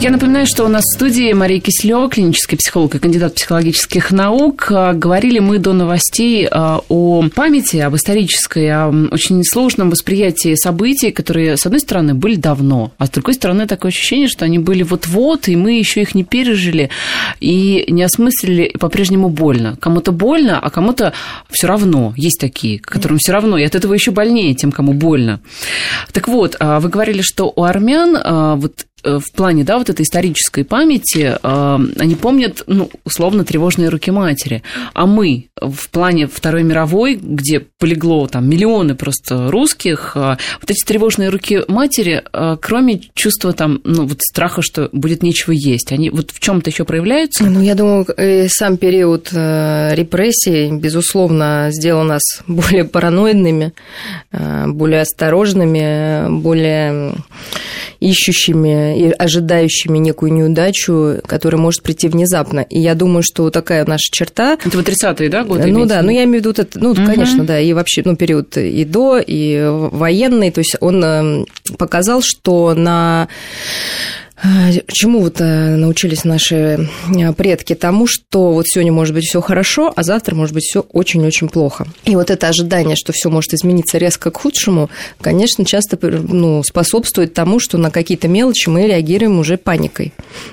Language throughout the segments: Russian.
Я напоминаю, что у нас в студии Мария Кислева, клинический психолог и кандидат психологических наук. А, говорили мы до новостей а, о памяти, об исторической, о очень сложном восприятии событий, которые, с одной стороны, были давно, а с другой стороны, такое ощущение, что они были вот-вот, и мы еще их не пережили и не осмыслили, и по-прежнему больно. Кому-то больно, а кому-то все равно. Есть такие, которым все равно, и от этого еще больнее тем, кому больно. Так вот, а, вы говорили, что у армян вот в плане, да, вот этой исторической памяти, э, они помнят, ну, условно, тревожные руки матери. А мы в плане Второй мировой, где полегло там миллионы просто русских, э, вот эти тревожные руки матери, кроме чувства там, ну, вот страха, что будет нечего есть, они вот в чем то еще проявляются? Ну, я думаю, сам период репрессий, безусловно, сделал нас более параноидными, более осторожными, более ищущими и ожидающими некую неудачу, которая может прийти внезапно. И я думаю, что такая наша черта... Это вот 30-е, да, годы? Ну да, ну я имею в виду, это, ну, угу. конечно, да, и вообще, ну, период и до, и военный, то есть он эм, показал, что на чему вот э, научились наши э, предки? Тому, что вот сегодня может быть все хорошо, а завтра может быть все очень-очень плохо. И вот это ожидание, что все может измениться резко к худшему, конечно, часто ну, способствует тому, что на какие-то мелочи мы реагируем уже паникой.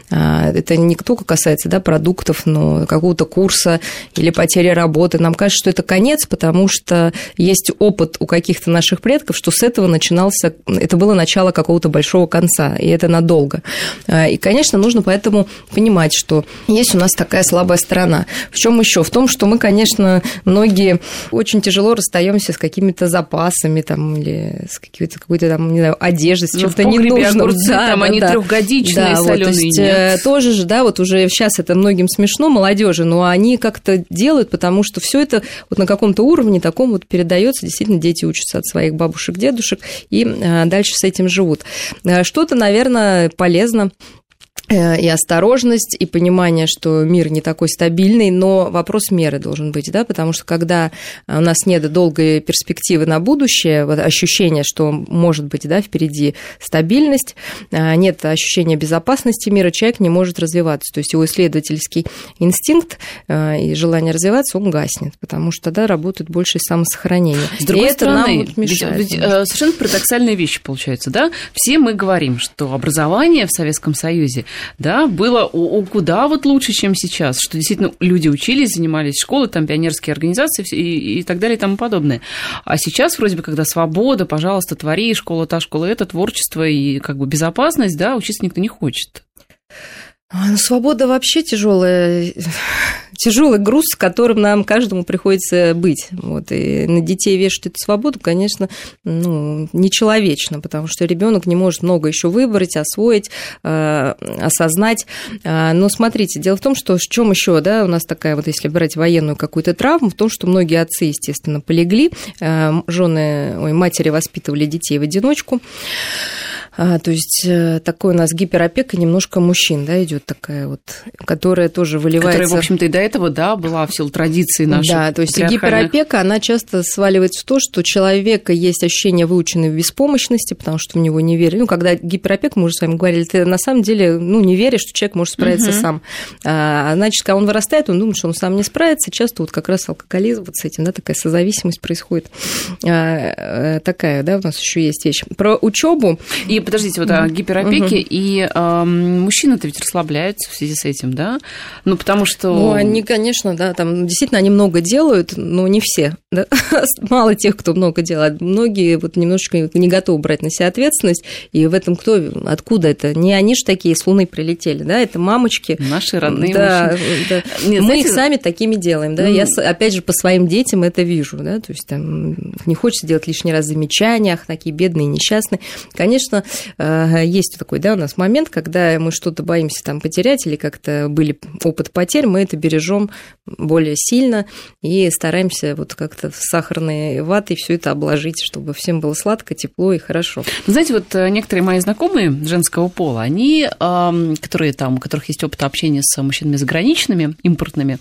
А, это не только касается да, продуктов, но какого-то курса или потери работы. Нам кажется, что это конец, потому что есть опыт у каких-то наших предков, что с этого начинался, это было начало какого-то большого конца, и это надолго. А, и, конечно, нужно поэтому понимать, что есть у нас такая слабая сторона. В чем еще? В том, что мы, конечно, многие очень тяжело расстаемся с какими-то запасами там, или с какой-то, какой-то там, не знаю, одеждой, с ну, чем-то ненужным. Огурцы, да, там да, они да. трехгодичные, да, соленые. Вот, то есть, нет. Э, тоже же, да, вот уже сейчас это многим смешно, молодежи, но они как-то делают, потому что все это вот на каком-то уровне таком вот передается, действительно, дети учатся от своих бабушек, дедушек и э, дальше с этим живут. Э, что-то, наверное, полезно полезно и осторожность, и понимание, что мир не такой стабильный, но вопрос меры должен быть, да, потому что когда у нас нет долгой перспективы на будущее, вот ощущение, что может быть, да, впереди стабильность, а, нет ощущения безопасности мира, человек не может развиваться, то есть его исследовательский инстинкт э, и желание развиваться, он гаснет, потому что, да, работает больше самосохранение. С другой и стороны, это нам мешает. Ведь, ведь, э, совершенно парадоксальная вещь получается, да, все мы говорим, что образование в Советском Союзе да, было о, о, куда вот лучше, чем сейчас, что действительно люди учились, занимались школы, там пионерские организации и, и так далее и тому подобное. А сейчас вроде бы, когда свобода, пожалуйста, твори, школа та, школа это, творчество и как бы безопасность, да, учиться никто не хочет. А, ну, свобода вообще тяжелая, тяжелый груз, с которым нам каждому приходится быть. Вот, и на детей вешать эту свободу, конечно, ну, нечеловечно, потому что ребенок не может много еще выбрать, освоить, э, осознать. А, но смотрите, дело в том, что в чем еще, да, у нас такая вот, если брать военную какую-то травму, в том, что многие отцы, естественно, полегли, э, жены, ой, матери воспитывали детей в одиночку. А, то есть э, такой у нас гиперопека немножко мужчин, да, идет такая вот, которая тоже выливается... Которая, в общем-то, и до этого, да, была в силу традиции нашей. Да, то есть гиперопека, она часто сваливается в то, что у человека есть ощущение выученной беспомощности, потому что в него не верили. Ну, когда гиперопека, мы уже с вами говорили, ты на самом деле, ну, не веришь, что человек может справиться угу. сам. А, значит, когда он вырастает, он думает, что он сам не справится, часто вот как раз алкоголизм вот с этим, да, такая созависимость происходит. А, э, такая, да, у нас еще есть вещь. Про учебу. И подождите, вот о гиперопеке, угу. и э, мужчины-то ведь расслабляются в связи с этим, да? Ну, потому что... Ну, они, конечно, да, там действительно они много делают, но не все, да? Мало тех, кто много делает. Многие вот немножечко не готовы брать на себя ответственность, и в этом кто, откуда это? Не они же такие с Луны прилетели, да, это мамочки. Наши родные да, да. Нет, Мы знаете... их сами такими делаем, да, mm. я, опять же, по своим детям это вижу, да, то есть там не хочется делать лишний раз замечания, ах, такие бедные, несчастные. Конечно, есть такой, да, у нас момент, когда мы что-то боимся там потерять или как-то были опыт потерь, мы это бережем более сильно и стараемся вот как-то в сахарной ватой все это обложить, чтобы всем было сладко, тепло и хорошо. Знаете, вот некоторые мои знакомые женского пола, они, которые там, у которых есть опыт общения с мужчинами заграничными, импортными,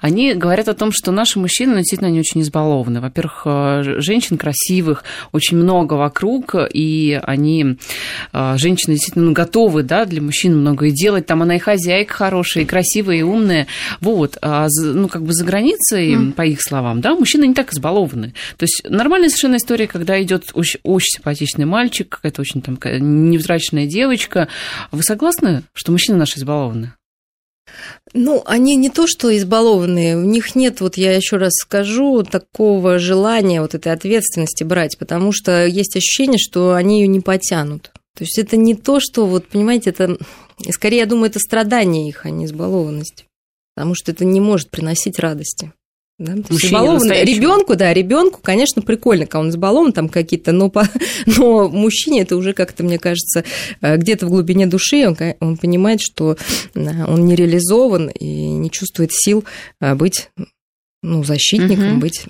они говорят о том, что наши мужчины, ну, действительно, они очень избалованы. Во-первых, э, женщин красивых очень много вокруг, и они, э, женщины действительно готовы, да, для мужчин многое делать. Там она и хозяйка хорошая, и красивая, и умная. Вот, а, ну, как бы за границей, mm. по их словам, да, мужчины не так избалованы. То есть нормальная совершенно история, когда идет очень, очень симпатичный мальчик, какая-то очень там невзрачная девочка. Вы согласны, что мужчины наши избалованы? Ну, они не то, что избалованные, у них нет, вот я еще раз скажу, такого желания, вот этой ответственности брать, потому что есть ощущение, что они ее не потянут. То есть это не то, что, вот, понимаете, это, скорее, я думаю, это страдание их, а не избалованность, потому что это не может приносить радости. Да? Ребенку, да, ребенку, конечно, прикольно, когда он избалован там какие-то, но, по... но мужчине это уже как-то, мне кажется, э, где-то в глубине души он, он понимает, что э, он не реализован и не чувствует сил э, быть ну, защитником, угу. быть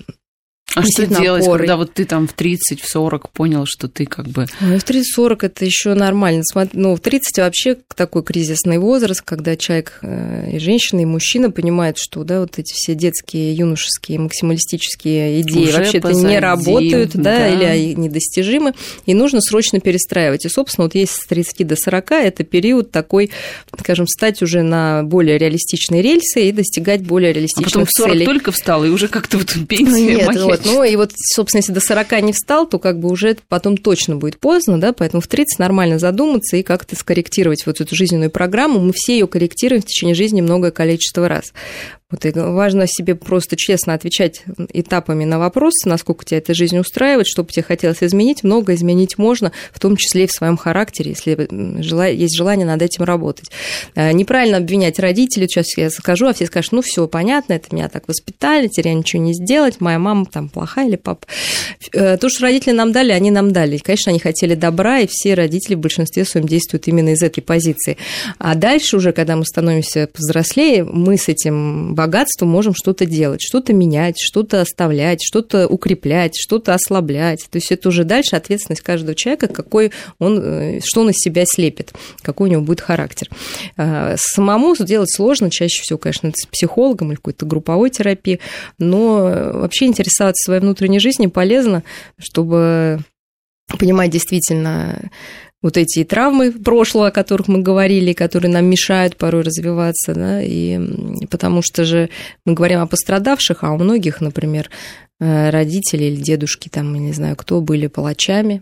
а что делать, когда вот ты там в 30, в 40 понял, что ты как бы... Ну, в 30-40 это еще нормально. Ну, в 30 вообще такой кризисный возраст, когда человек э, и женщина, и мужчина понимают, что да, вот эти все детские, юношеские, максималистические идеи вообще-то не работают, да, да, или недостижимы, и нужно срочно перестраивать. И, собственно, вот есть с 30 до 40 это период такой, скажем, стать уже на более реалистичные рельсы и достигать более реалистичных целей. а потом в 40 целей. только встал, и уже как-то вот пенсия Нет, вот, ну и вот, собственно, если до 40 не встал, то как бы уже потом точно будет поздно, да, поэтому в 30 нормально задуматься и как-то скорректировать вот эту жизненную программу. Мы все ее корректируем в течение жизни многое количество раз. Вот и важно себе просто честно отвечать этапами на вопросы, насколько тебя эта жизнь устраивает, что бы тебе хотелось изменить. Много изменить можно, в том числе и в своем характере, если есть желание над этим работать. Э, неправильно обвинять родителей. Сейчас я скажу, а все скажут, ну все понятно, это меня так воспитали, теперь я ничего не сделать, моя мама там плохая или папа. Э, то, что родители нам дали, они нам дали. конечно, они хотели добра, и все родители в большинстве своем действуют именно из этой позиции. А дальше уже, когда мы становимся повзрослее, мы с этим богатством можем что-то делать, что-то менять, что-то оставлять, что-то укреплять, что-то ослаблять. То есть это уже дальше ответственность каждого человека, какой он, э, что он из себя слепит, какой у него будет характер. А, самому сделать сложно, чаще всего, конечно, с психологом или какой-то групповой терапией, но вообще интересоваться своей внутренней жизнью полезно, чтобы понимать действительно вот эти травмы прошлого, о которых мы говорили, которые нам мешают порой развиваться, да, и потому что же мы говорим о пострадавших, а у многих, например, э, родители или дедушки, там, я не знаю, кто были палачами,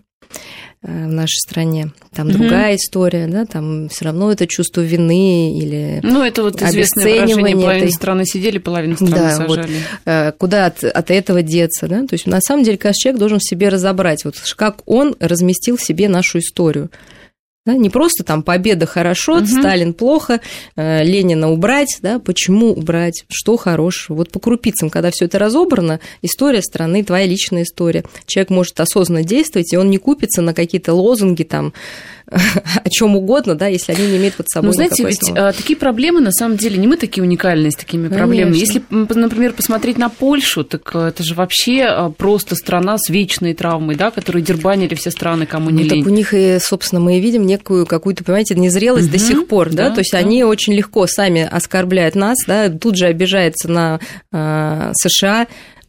в нашей стране. Там угу. другая история, да, там все равно это чувство вины или Ну, это вот известное выражение, половина этой... страны сидели, половина страны да, сажали. Вот, э, куда от, от этого деться, да, то есть на самом деле каждый человек должен в себе разобрать, вот как он разместил в себе нашу историю. Да, не просто там победа хорошо, угу. Сталин плохо, э, Ленина убрать, да, почему убрать, что хорошего. Вот по крупицам, когда все это разобрано, история страны, твоя личная история. Человек может осознанно действовать, и он не купится на какие-то лозунги там, о чем угодно, да, если они не имеют под собой Ну, знаете, ведь основы. А, такие проблемы, на самом деле, не мы такие уникальные с такими Конечно. проблемами. Если, например, посмотреть на Польшу, так э, это же вообще а, просто страна с вечной травмой, да, которую дербанили все страны, кому не ну, лень. Так у них, и, собственно, мы и видим некую какую-то, понимаете, незрелость угу, до сих пор, да, да то есть да. они очень легко сами оскорбляют нас, да, тут же обижается на э, США,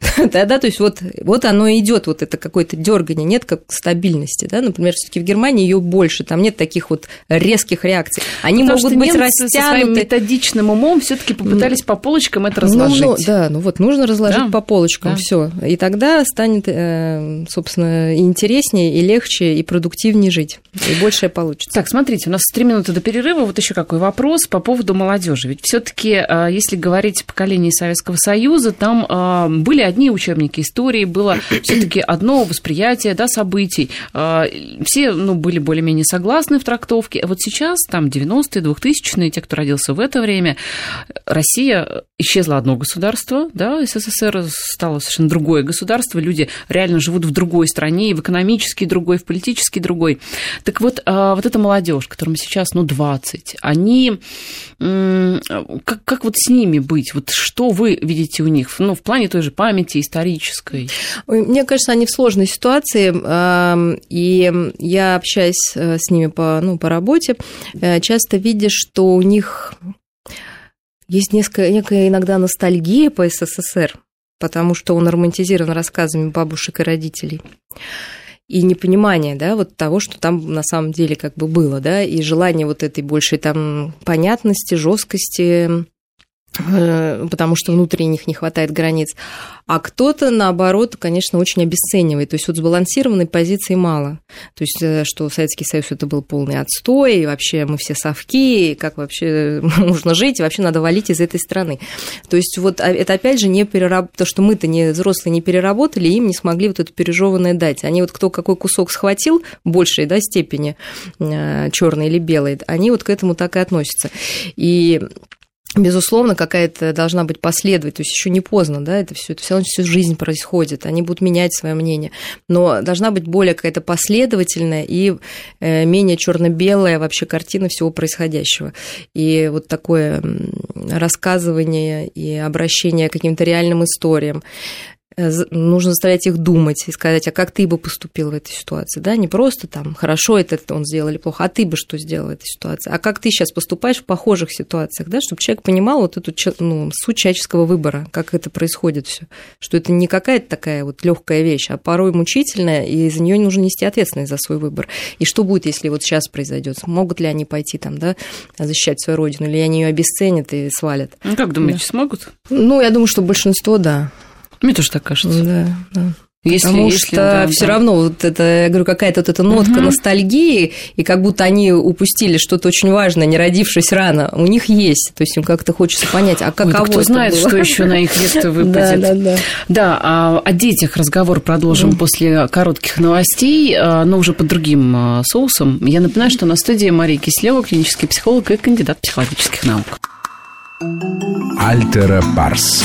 да, да, то есть вот, вот оно идет, вот это какое-то дергание, нет как стабильности, да, например, все-таки в Германии ее больше, там нет таких вот резких реакций. Они Потому могут быть растянуты. со своим методичным умом все-таки попытались по полочкам это разложить. Ну, ну, да, ну вот нужно разложить да? по полочкам да. все, и тогда станет, э, собственно, интереснее и легче и продуктивнее жить, и большее получится. Так, смотрите, у нас три минуты до перерыва, вот еще какой вопрос по поводу молодежи. Ведь все-таки, э, если говорить о поколении Советского Союза, там э, были одни учебники истории, было все-таки одно восприятие да, событий. А, все ну, были более-менее согласны в трактовке. Вот сейчас, там, 90-е, 2000-е, те, кто родился в это время, Россия исчезло одно государство, да, СССР стало совершенно другое государство, люди реально живут в другой стране, и в экономически другой, и в политически другой. Так вот, а, вот эта молодежь, которым сейчас, ну, 20, они, как, как вот с ними быть? Вот что вы видите у них, ну, в плане той же памяти исторической? Мне кажется, они в сложной ситуации, и я общаюсь э, с ними по, ну, по работе, э, часто видишь, что у них есть несколько, некая иногда ностальгия по СССР, потому что он романтизирован рассказами бабушек и родителей. И непонимание, да, вот того, что там на самом деле как бы было, да, и желание вот этой большей там понятности, жесткости, потому что внутри них не хватает границ, а кто-то, наоборот, конечно, очень обесценивает. То есть вот сбалансированной позиции мало. То есть э, что Советский Союз это был полный отстой, и вообще мы все совки, и как вообще нужно жить, и вообще надо валить из этой страны. То есть вот а, это опять же не перераб... то, что мы-то не взрослые не переработали, им не смогли вот это пережеванное дать. Они вот кто какой кусок схватил большей да, степени, э, черный или белый, они вот к этому так и относятся. И Безусловно, какая-то должна быть последовательность, то есть еще не поздно, да, это все, это все равно всю жизнь происходит, они будут менять свое мнение, но должна быть более какая-то последовательная и э, менее черно-белая вообще картина всего происходящего. И вот такое рассказывание и обращение к каким-то реальным историям, нужно заставлять их думать и сказать, а как ты бы поступил в этой ситуации, да, не просто там, хорошо это он сделал или плохо, а ты бы что сделал в этой ситуации, а как ты сейчас поступаешь в похожих ситуациях, да, чтобы человек понимал вот эту ну, суть человеческого выбора, как это происходит все, что это не какая-то такая вот легкая вещь, а порой мучительная, и за нее нужно нести ответственность за свой выбор. И что будет, если вот сейчас произойдет? Могут ли они пойти там, да, защищать свою родину, или они ее обесценят и свалят? Ну, как думаете, да. смогут? Ну, я думаю, что большинство, да. Мне тоже так кажется. Да, да. Если, Потому если, что да, все да. равно вот это, я говорю, какая-то вот эта нотка угу. ностальгии, и как будто они упустили что-то очень важное, не родившись рано, у них есть. То есть им как-то хочется понять, а каково Ой, кто знает, было? что еще на их место выпадет. Да, да, да. Да, а о детях разговор продолжим угу. после коротких новостей, а, но уже под другим а, соусом. Я напоминаю, что на студии Мария Кислева, клинический психолог и кандидат психологических наук. Альтера Парс.